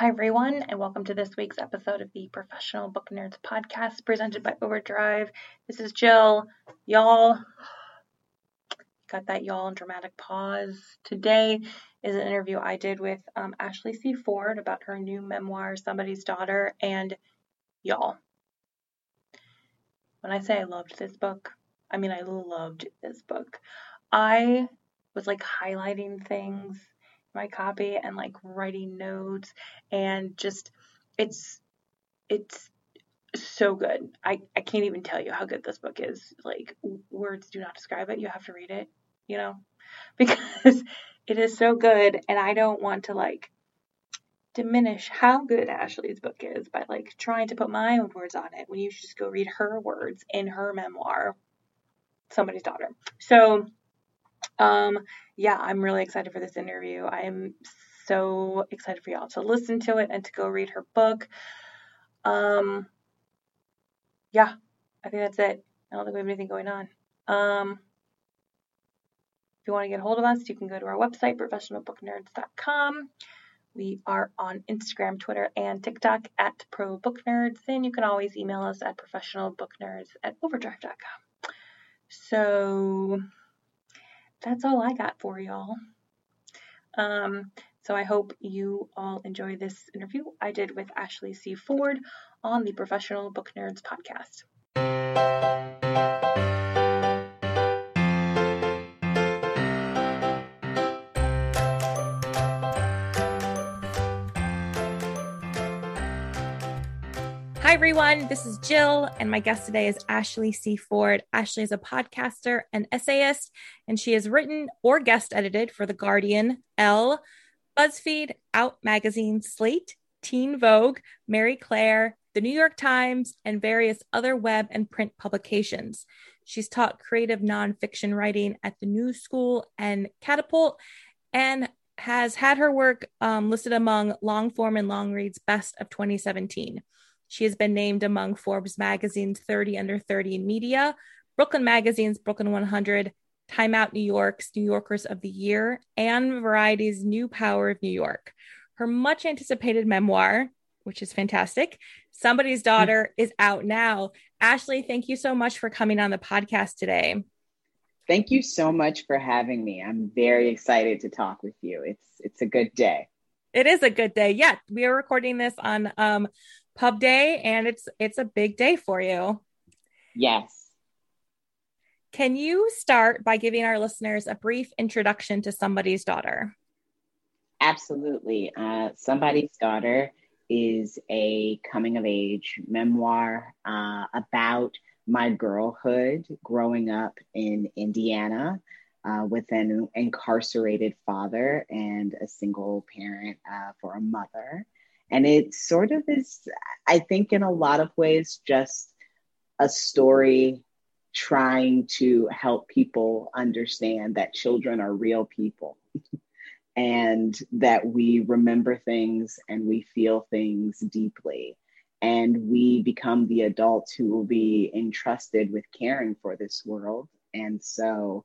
Hi, everyone, and welcome to this week's episode of the Professional Book Nerds podcast presented by Overdrive. This is Jill. Y'all, got that y'all and dramatic pause. Today is an interview I did with um, Ashley C. Ford about her new memoir, Somebody's Daughter, and y'all. When I say I loved this book, I mean I loved this book. I was like highlighting things in my copy and like writing notes and just it's it's so good. I, I can't even tell you how good this book is. Like words do not describe it. You have to read it, you know, because it is so good and I don't want to like diminish how good Ashley's book is by like trying to put my own words on it when you should just go read her words in her memoir, Somebody's Daughter. So, um, yeah, I'm really excited for this interview. I am so excited for y'all to listen to it and to go read her book. Um, yeah, I think that's it. I don't think we have anything going on. Um, if you want to get a hold of us, you can go to our website, professionalbooknerds.com. We are on Instagram, Twitter, and TikTok at ProBookNerds. And you can always email us at professionalbooknerds at overdrive.com. So that's all I got for y'all. Um, so I hope you all enjoy this interview I did with Ashley C. Ford on the Professional Book Nerds podcast. Everyone. This is Jill, and my guest today is Ashley C. Ford. Ashley is a podcaster and essayist, and she has written or guest edited for The Guardian, Elle, BuzzFeed, Out Magazine, Slate, Teen Vogue, Marie Claire, The New York Times, and various other web and print publications. She's taught creative nonfiction writing at the New School and Catapult, and has had her work um, listed among Longform and Longreads best of 2017. She has been named among Forbes Magazine's 30 Under 30 in Media, Brooklyn Magazine's Brooklyn 100, Time Out New York's New Yorkers of the Year, and Variety's New Power of New York. Her much anticipated memoir, which is fantastic, Somebody's Daughter, is out now. Ashley, thank you so much for coming on the podcast today. Thank you so much for having me. I'm very excited to talk with you. It's it's a good day. It is a good day. Yeah, we are recording this on um, pub day and it's it's a big day for you. Yes. Can you start by giving our listeners a brief introduction to somebody's daughter? Absolutely. Uh, somebody's daughter is a coming of age memoir uh, about my girlhood growing up in Indiana uh, with an incarcerated father and a single parent uh, for a mother. And it sort of is, I think, in a lot of ways, just a story trying to help people understand that children are real people and that we remember things and we feel things deeply. And we become the adults who will be entrusted with caring for this world. And so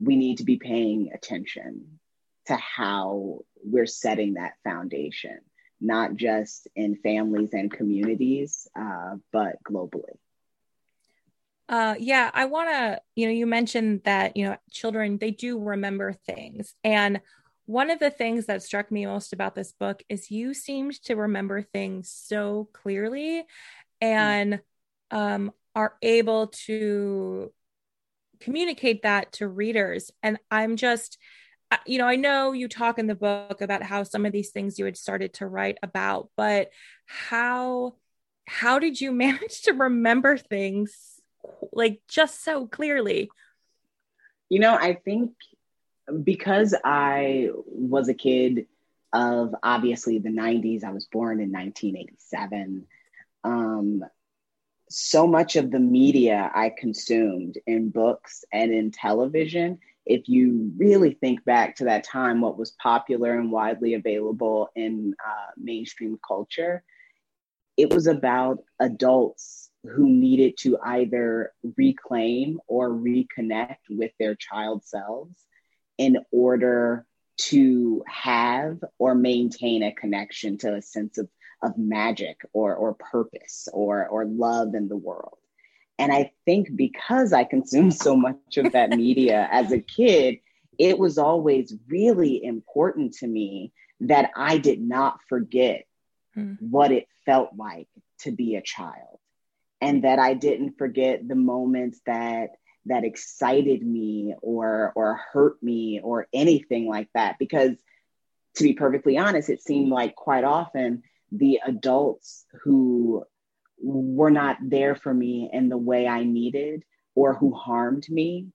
we need to be paying attention to how we're setting that foundation not just in families and communities, uh, but globally. Uh, yeah, I want to, you know, you mentioned that, you know, children, they do remember things. And one of the things that struck me most about this book is you seemed to remember things so clearly and um, are able to communicate that to readers. And I'm just, you know, I know you talk in the book about how some of these things you had started to write about, but how how did you manage to remember things like just so clearly? You know, I think because I was a kid of obviously the 90s. I was born in 1987. Um, so much of the media I consumed in books and in television, if you really think back to that time, what was popular and widely available in uh, mainstream culture, it was about adults who needed to either reclaim or reconnect with their child selves in order to have or maintain a connection to a sense of, of magic or, or purpose or, or love in the world. And I think because I consumed so much of that media as a kid, it was always really important to me that I did not forget mm. what it felt like to be a child and that I didn't forget the moments that that excited me or or hurt me or anything like that because to be perfectly honest it seemed like quite often the adults who were not there for me in the way I needed or who harmed me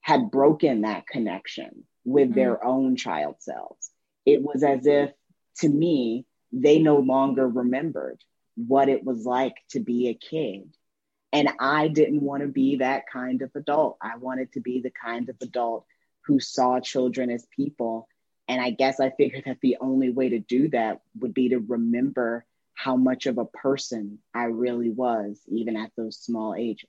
had broken that connection with mm-hmm. their own child selves. It was as if to me, they no longer remembered what it was like to be a kid. And I didn't want to be that kind of adult. I wanted to be the kind of adult who saw children as people. And I guess I figured that the only way to do that would be to remember how much of a person I really was, even at those small ages.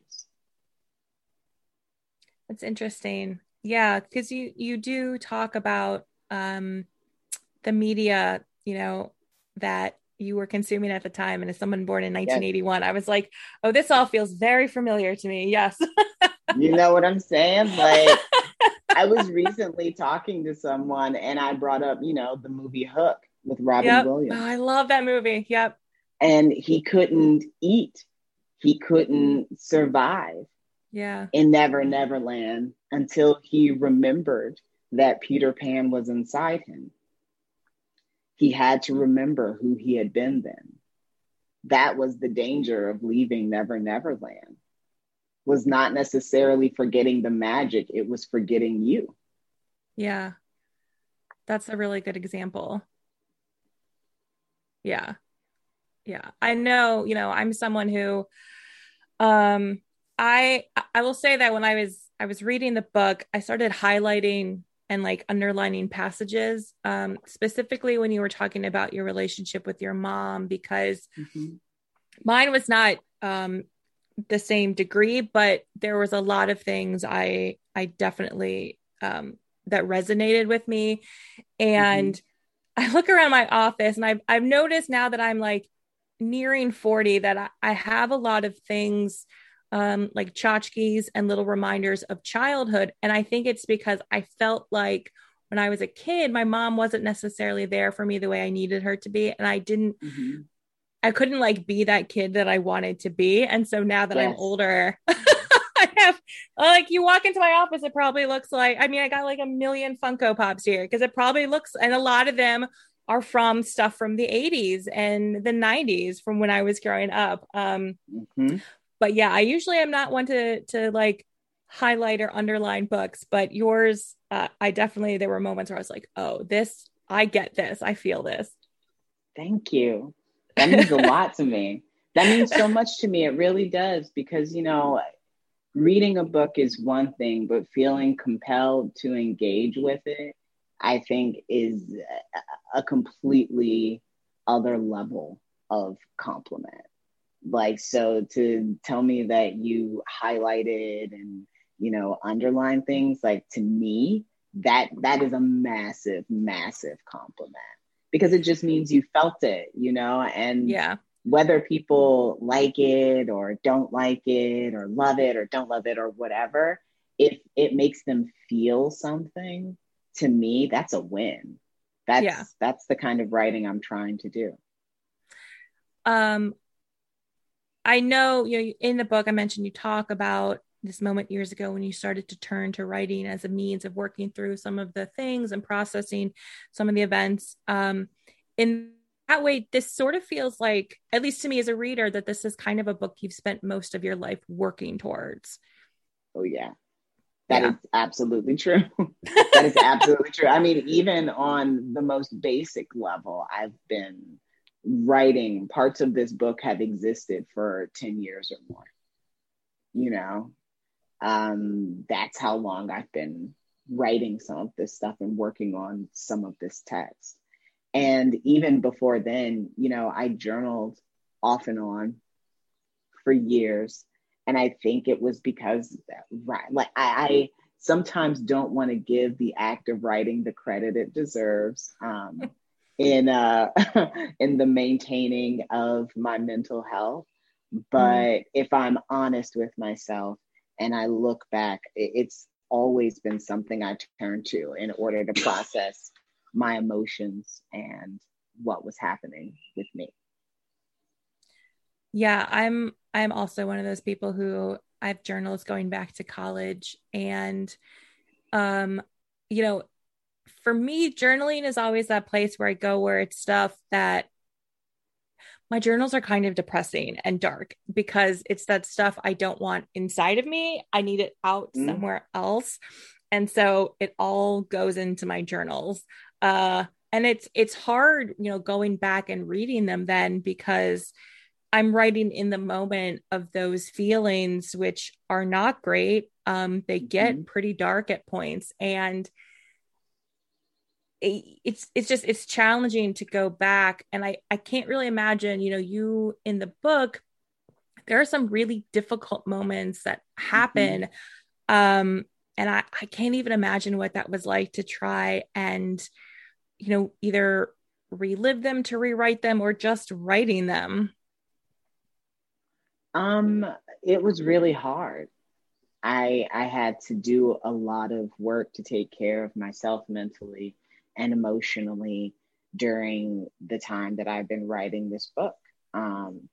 That's interesting. Yeah, because you you do talk about um, the media, you know, that you were consuming at the time and as someone born in 1981 yes. i was like oh this all feels very familiar to me yes you know what i'm saying like i was recently talking to someone and i brought up you know the movie hook with robin yep. williams oh, i love that movie yep and he couldn't eat he couldn't survive yeah in never never land until he remembered that peter pan was inside him he had to remember who he had been then. That was the danger of leaving Never Never Land. Was not necessarily forgetting the magic, it was forgetting you. Yeah. That's a really good example. Yeah. Yeah. I know, you know, I'm someone who um I I will say that when I was I was reading the book, I started highlighting and like underlining passages, um, specifically when you were talking about your relationship with your mom, because mm-hmm. mine was not um, the same degree, but there was a lot of things I I definitely um, that resonated with me, and mm-hmm. I look around my office and I've I've noticed now that I'm like nearing 40 that I, I have a lot of things um, like tchotchkes and little reminders of childhood. And I think it's because I felt like when I was a kid, my mom wasn't necessarily there for me the way I needed her to be. And I didn't, mm-hmm. I couldn't like be that kid that I wanted to be. And so now that yes. I'm older, I have like you walk into my office, it probably looks like, I mean, I got like a million Funko Pops here because it probably looks, and a lot of them are from stuff from the 80s and the 90s from when I was growing up. Um, mm-hmm but yeah, I usually am not one to to like highlight or underline books, but yours, uh, I definitely there were moments where I was like, oh, this, I get this, I feel this. Thank you. That means a lot to me. That means so much to me. It really does because you know, reading a book is one thing, but feeling compelled to engage with it, I think, is a completely other level of compliment. Like so to tell me that you highlighted and you know underline things like to me that that is a massive massive compliment because it just means you felt it you know and yeah. whether people like it or don't like it or love it or don't love it or whatever if it makes them feel something to me that's a win that's yeah. that's the kind of writing i'm trying to do um I know you know in the book I mentioned you talk about this moment years ago when you started to turn to writing as a means of working through some of the things and processing some of the events. Um, in that way, this sort of feels like, at least to me as a reader, that this is kind of a book you've spent most of your life working towards. Oh yeah, That yeah. is absolutely true. that is absolutely true. I mean, even on the most basic level, I've been writing parts of this book have existed for 10 years or more. You know, um, that's how long I've been writing some of this stuff and working on some of this text. And even before then, you know, I journaled off and on for years and I think it was because, right, like I, I sometimes don't want to give the act of writing the credit it deserves um, in uh, in the maintaining of my mental health. But mm. if I'm honest with myself and I look back, it's always been something I turn to in order to process my emotions and what was happening with me. Yeah, I'm I'm also one of those people who I've journals going back to college and um you know for me journaling is always that place where I go where it's stuff that my journals are kind of depressing and dark because it's that stuff I don't want inside of me. I need it out mm. somewhere else. And so it all goes into my journals. Uh and it's it's hard, you know, going back and reading them then because I'm writing in the moment of those feelings, which are not great. Um, they get mm-hmm. pretty dark at points, and it, it's it's just it's challenging to go back. And I I can't really imagine, you know, you in the book, there are some really difficult moments that happen, mm-hmm. um, and I I can't even imagine what that was like to try and, you know, either relive them to rewrite them or just writing them. Um, it was really hard. I I had to do a lot of work to take care of myself mentally and emotionally during the time that I've been writing this book. Um,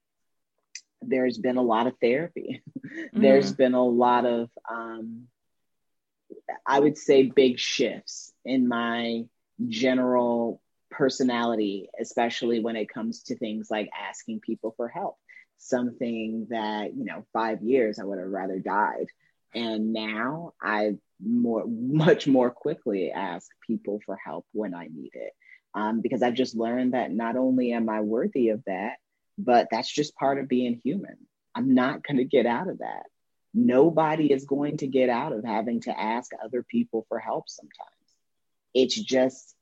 there's been a lot of therapy. Mm. there's been a lot of, um, I would say, big shifts in my general personality, especially when it comes to things like asking people for help something that you know five years i would have rather died. And now i more much more quickly ask people for help when i need it. Um, because i've just learned that not only am i worthy of that but that's just part of being human. I'm not going to get out of that. Nobody is going to get out of having to ask other people for help sometimes. It's just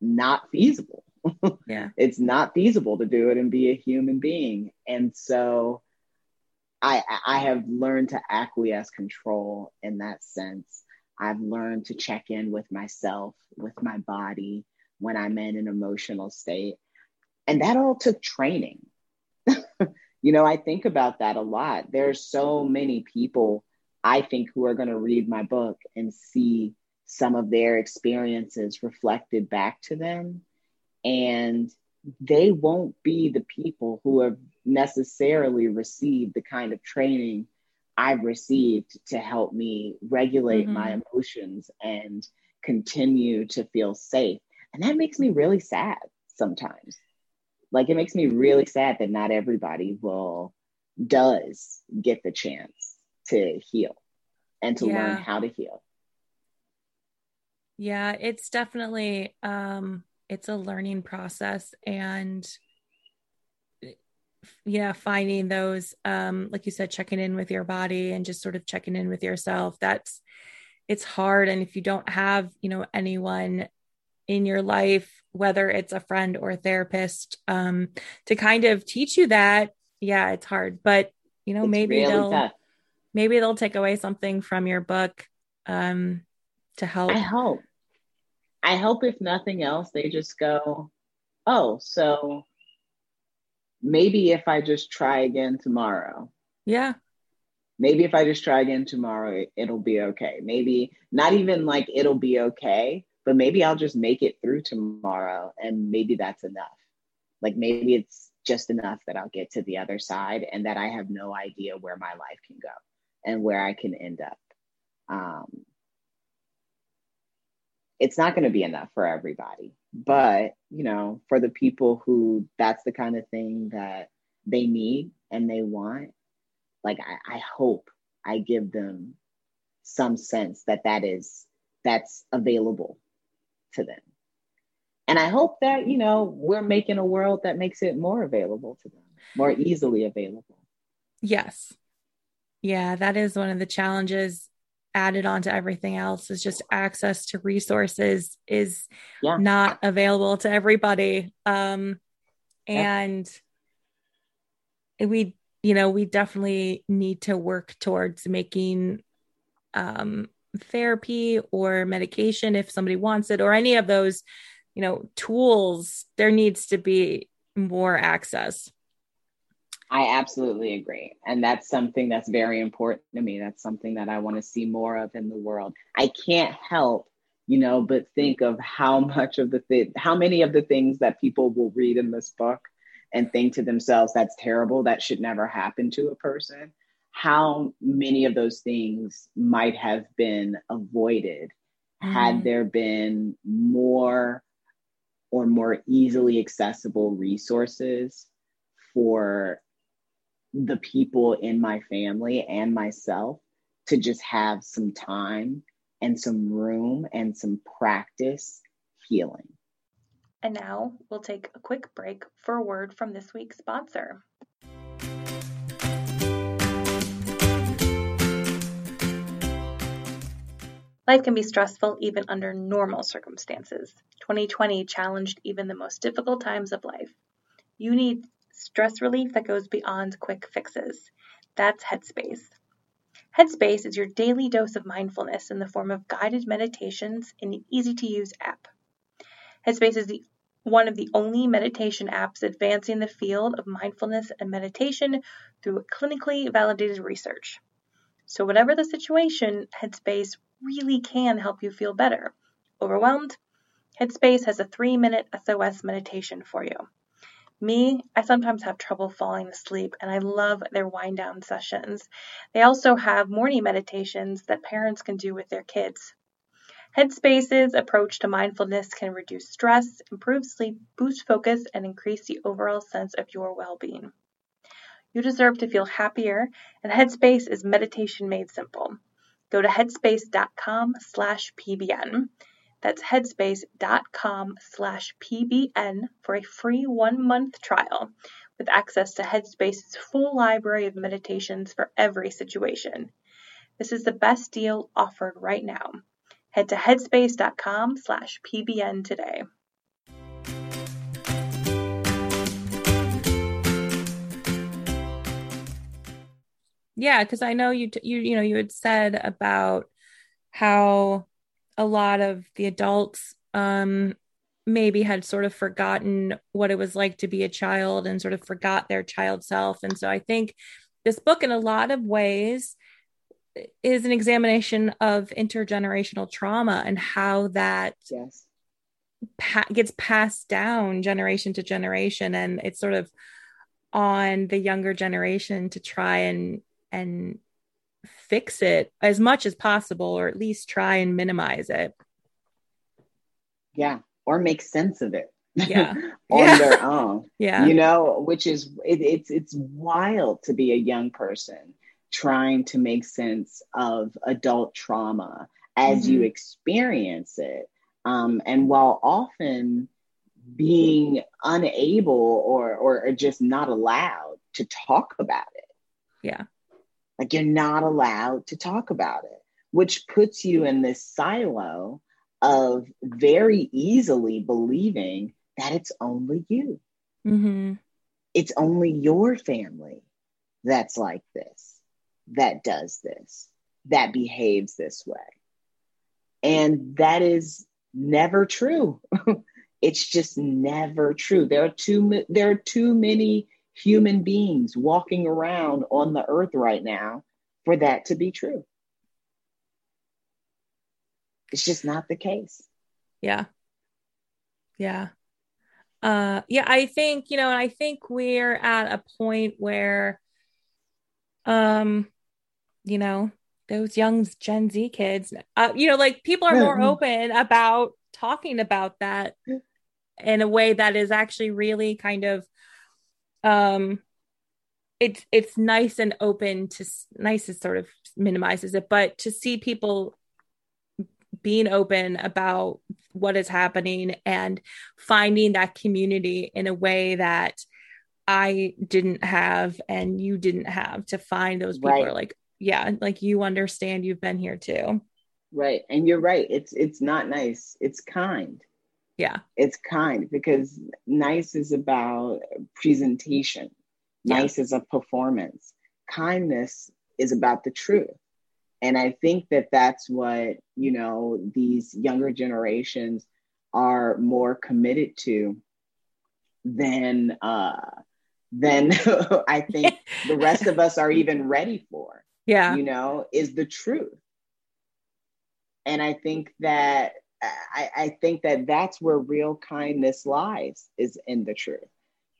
not feasible yeah. it's not feasible to do it and be a human being. And so I I have learned to acquiesce control in that sense. I've learned to check in with myself, with my body when I'm in an emotional state. And that all took training. you know, I think about that a lot. There's so many people I think who are going to read my book and see some of their experiences reflected back to them and they won't be the people who have necessarily received the kind of training I've received to help me regulate mm-hmm. my emotions and continue to feel safe. And that makes me really sad sometimes. Like it makes me really sad that not everybody will does get the chance to heal and to yeah. learn how to heal. Yeah, it's definitely um it's a learning process and yeah finding those um like you said checking in with your body and just sort of checking in with yourself. That's it's hard. And if you don't have you know anyone in your life whether it's a friend or a therapist um to kind of teach you that yeah it's hard. But you know it's maybe really they'll tough. maybe they'll take away something from your book um to help. I hope I hope if nothing else, they just go, oh, so maybe if I just try again tomorrow. Yeah. Maybe if I just try again tomorrow, it'll be okay. Maybe not even like it'll be okay, but maybe I'll just make it through tomorrow and maybe that's enough. Like maybe it's just enough that I'll get to the other side and that I have no idea where my life can go and where I can end up. Um, it's not going to be enough for everybody. But you know for the people who that's the kind of thing that they need and they want like i, I hope i give them some sense that that is that's available to them. And i hope that you know we're making a world that makes it more available to them more easily available. Yes. Yeah that is one of the challenges added on to everything else is just access to resources is yeah. not available to everybody um and yeah. we you know we definitely need to work towards making um therapy or medication if somebody wants it or any of those you know tools there needs to be more access I absolutely agree. And that's something that's very important to me. That's something that I want to see more of in the world. I can't help, you know, but think of how much of the how many of the things that people will read in this book and think to themselves, that's terrible, that should never happen to a person. How many of those things might have been avoided mm. had there been more or more easily accessible resources for the people in my family and myself to just have some time and some room and some practice healing. And now we'll take a quick break for a word from this week's sponsor. Life can be stressful even under normal circumstances. 2020 challenged even the most difficult times of life. You need stress relief that goes beyond quick fixes. That's Headspace. Headspace is your daily dose of mindfulness in the form of guided meditations in an easy to use app. Headspace is the one of the only meditation apps advancing the field of mindfulness and meditation through clinically validated research. So, whatever the situation, Headspace really can help you feel better. Overwhelmed? Headspace has a three minute SOS meditation for you. Me, I sometimes have trouble falling asleep, and I love their wind down sessions. They also have morning meditations that parents can do with their kids. Headspace's approach to mindfulness can reduce stress, improve sleep, boost focus, and increase the overall sense of your well being. You deserve to feel happier, and Headspace is meditation made simple. Go to headspace.com slash PBN. That's headspace.com slash PBN for a free one month trial with access to Headspace's full library of meditations for every situation. This is the best deal offered right now. Head to headspace.com slash PBN today. Yeah, because I know you, t- you, you know, you had said about how a lot of the adults um, maybe had sort of forgotten what it was like to be a child and sort of forgot their child self. And so I think this book, in a lot of ways, is an examination of intergenerational trauma and how that yes. pa- gets passed down generation to generation. And it's sort of on the younger generation to try and and fix it as much as possible or at least try and minimize it. Yeah or make sense of it. Yeah. On yeah. their own yeah. you know which is it, it's it's wild to be a young person trying to make sense of adult trauma as mm-hmm. you experience it. Um, and while often being unable or or just not allowed to talk about it. Yeah like you're not allowed to talk about it, which puts you in this silo of very easily believing that it's only you. Mm-hmm. It's only your family that's like this, that does this, that behaves this way. And that is never true. it's just never true. There are too there are too many human beings walking around on the earth right now for that to be true. It's just not the case. Yeah. Yeah. Uh yeah, I think, you know, I think we're at a point where um you know, those young Gen Z kids, uh, you know, like people are more open about talking about that in a way that is actually really kind of um it's it's nice and open to nice is sort of minimizes it but to see people being open about what is happening and finding that community in a way that I didn't have and you didn't have to find those people right. are like yeah like you understand you've been here too. Right. And you're right. It's it's not nice. It's kind yeah. It's kind because nice is about presentation. Yeah. nice is a performance. Kindness is about the truth. And i think that that's what you know these younger generations are more committed to than uh than i think the rest of us are even ready for yeah. you know is the truth. And i think that I, I think that that's where real kindness lies is in the truth.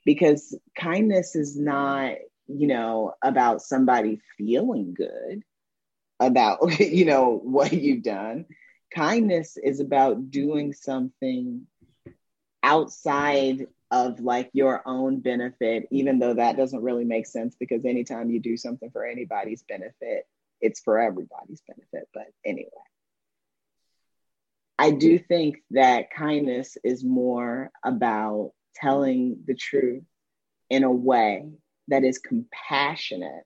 Because kindness is not you know about somebody feeling good about you know what you've done. Kindness is about doing something outside of like your own benefit even though that doesn't really make sense because anytime you do something for anybody's benefit it's for everybody's benefit but anyway i do think that kindness is more about telling the truth in a way that is compassionate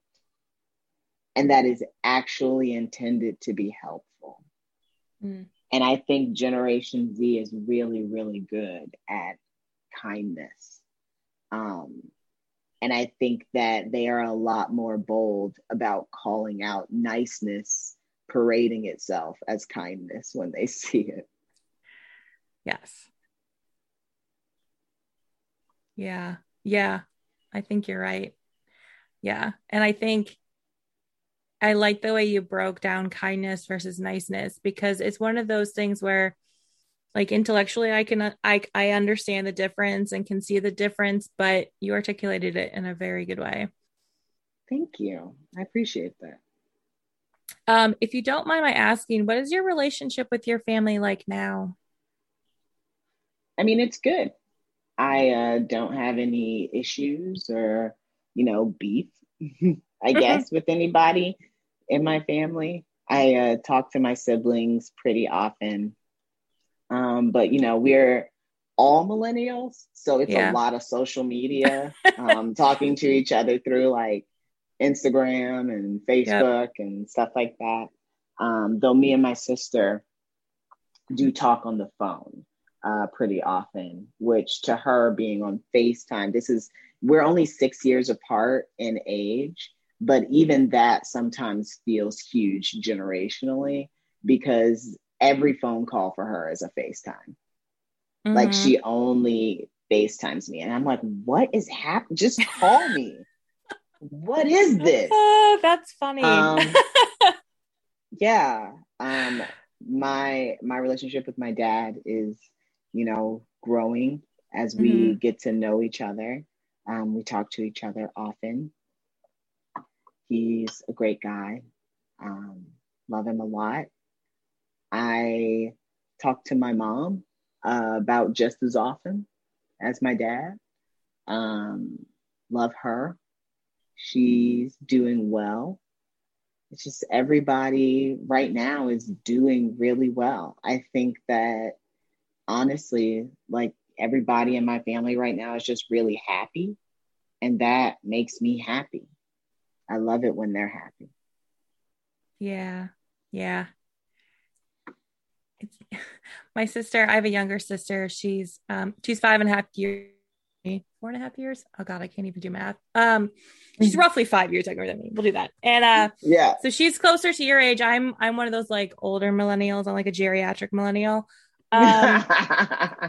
and that is actually intended to be helpful. Mm. And I think Generation Z is really, really good at kindness. Um, and I think that they are a lot more bold about calling out niceness parading itself as kindness when they see it. Yes. Yeah. Yeah. I think you're right. Yeah. And I think I like the way you broke down kindness versus niceness because it's one of those things where like intellectually I can I I understand the difference and can see the difference, but you articulated it in a very good way. Thank you. I appreciate that. Um, if you don't mind my asking, what is your relationship with your family like now? I mean, it's good. I uh, don't have any issues or, you know, beef, I guess, with anybody in my family. I uh, talk to my siblings pretty often. Um, but, you know, we're all millennials. So it's yeah. a lot of social media, um, talking to each other through like Instagram and Facebook yep. and stuff like that. Um, though me and my sister do talk on the phone uh, pretty often, which to her being on FaceTime, this is, we're only six years apart in age but even that sometimes feels huge generationally because every phone call for her is a FaceTime. Mm-hmm. Like she only FaceTimes me. And I'm like, what is happening? Just call me. What is this? Oh, that's funny. Um, yeah. Um, my my relationship with my dad is, you know, growing as we mm-hmm. get to know each other. Um, we talk to each other often. He's a great guy. Um, love him a lot. I talk to my mom uh, about just as often as my dad. Um, love her. She's doing well. It's just everybody right now is doing really well. I think that honestly, like everybody in my family right now is just really happy. And that makes me happy. I love it when they're happy. Yeah. Yeah. It's, my sister, I have a younger sister. She's um she's five and a half years, four and a half years. Oh god, I can't even do math. Um she's mm-hmm. roughly five years younger than me. We'll do that. And uh yeah, so she's closer to your age. I'm I'm one of those like older millennials. I'm like a geriatric millennial. Um,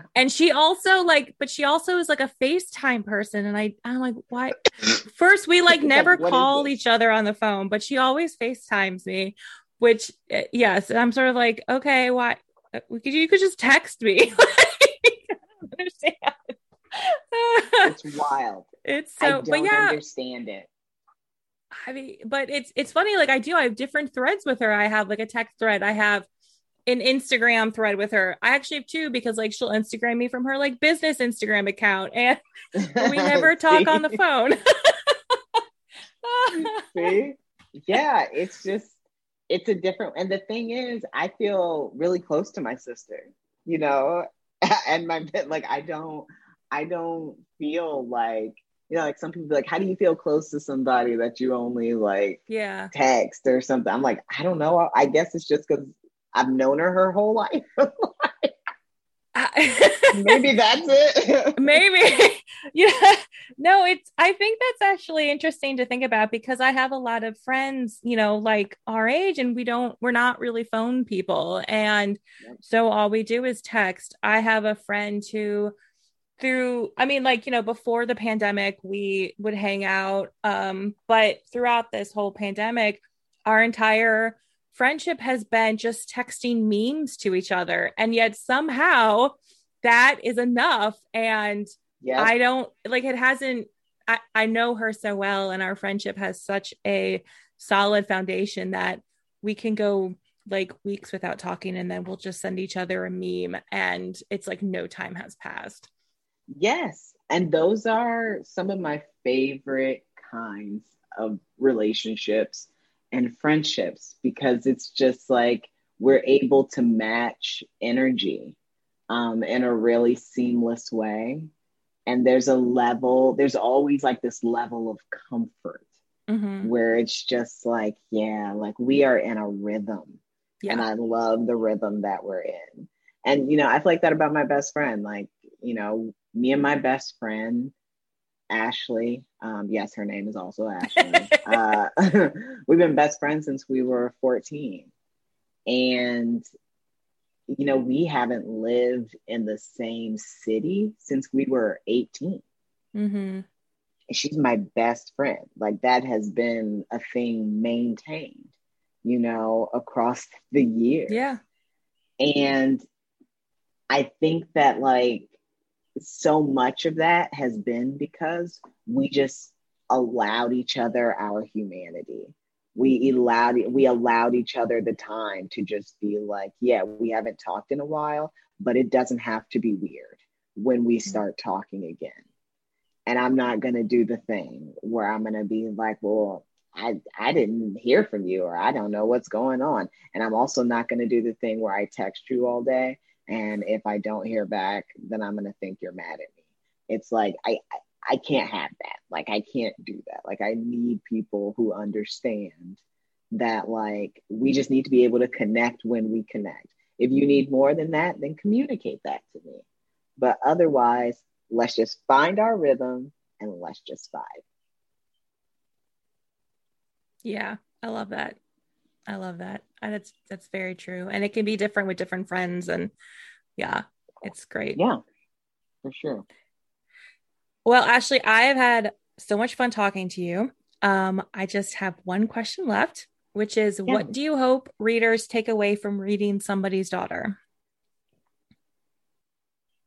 and she also like, but she also is like a FaceTime person. And I, I'm like, why? First, we like never like, call each other on the phone, but she always FaceTimes me, which, eh, yes, I'm sort of like, okay, why? Uh, you could just text me. I don't understand. It's wild. It's so, but yeah, understand it. I mean, but it's it's funny. Like I do, I have different threads with her. I have like a text thread. I have an Instagram thread with her. I actually have two because like she'll Instagram me from her like business Instagram account and we never talk on the phone. See? Yeah, it's just it's a different and the thing is I feel really close to my sister, you know, and my like I don't I don't feel like you know, like some people like, how do you feel close to somebody that you only like yeah text or something? I'm like, I don't know. I guess it's just because I've known her her whole life. Maybe that's it. Maybe. yeah. No, it's I think that's actually interesting to think about because I have a lot of friends, you know, like our age and we don't we're not really phone people and so all we do is text. I have a friend who through I mean like, you know, before the pandemic we would hang out um but throughout this whole pandemic our entire friendship has been just texting memes to each other. And yet somehow that is enough. And yeah. i don't like it hasn't I, I know her so well and our friendship has such a solid foundation that we can go like weeks without talking and then we'll just send each other a meme and it's like no time has passed yes and those are some of my favorite kinds of relationships and friendships because it's just like we're able to match energy um, in a really seamless way. And there's a level, there's always like this level of comfort mm-hmm. where it's just like, yeah, like we are in a rhythm. Yeah. And I love the rhythm that we're in. And, you know, I feel like that about my best friend. Like, you know, me and my best friend, Ashley. Um, yes, her name is also Ashley. uh, we've been best friends since we were 14. And, you know, we haven't lived in the same city since we were 18. Mm-hmm. She's my best friend. Like, that has been a thing maintained, you know, across the years. Yeah. And I think that, like, so much of that has been because we just allowed each other our humanity. We allowed we allowed each other the time to just be like, yeah, we haven't talked in a while, but it doesn't have to be weird when we mm-hmm. start talking again. And I'm not gonna do the thing where I'm gonna be like, well, I, I didn't hear from you or I don't know what's going on. And I'm also not going to do the thing where I text you all day and if I don't hear back, then I'm gonna think you're mad at me. It's like I I can't have that. Like I can't do that. Like I need people who understand that like we just need to be able to connect when we connect. If you need more than that, then communicate that to me. But otherwise, let's just find our rhythm and let's just vibe. Yeah, I love that. I love that. That's that's very true. And it can be different with different friends and yeah, it's great. Yeah. For sure. Well, Ashley, I have had so much fun talking to you. Um, I just have one question left, which is yeah. what do you hope readers take away from reading somebody's daughter?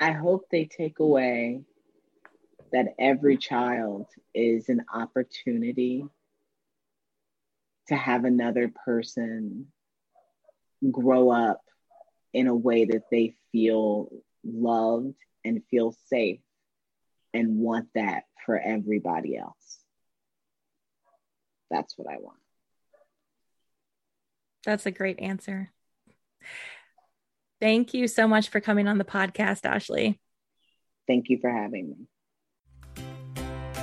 I hope they take away that every child is an opportunity to have another person grow up in a way that they feel loved and feel safe and want that for everybody else. That's what I want. That's a great answer. Thank you so much for coming on the podcast, Ashley. Thank you for having me.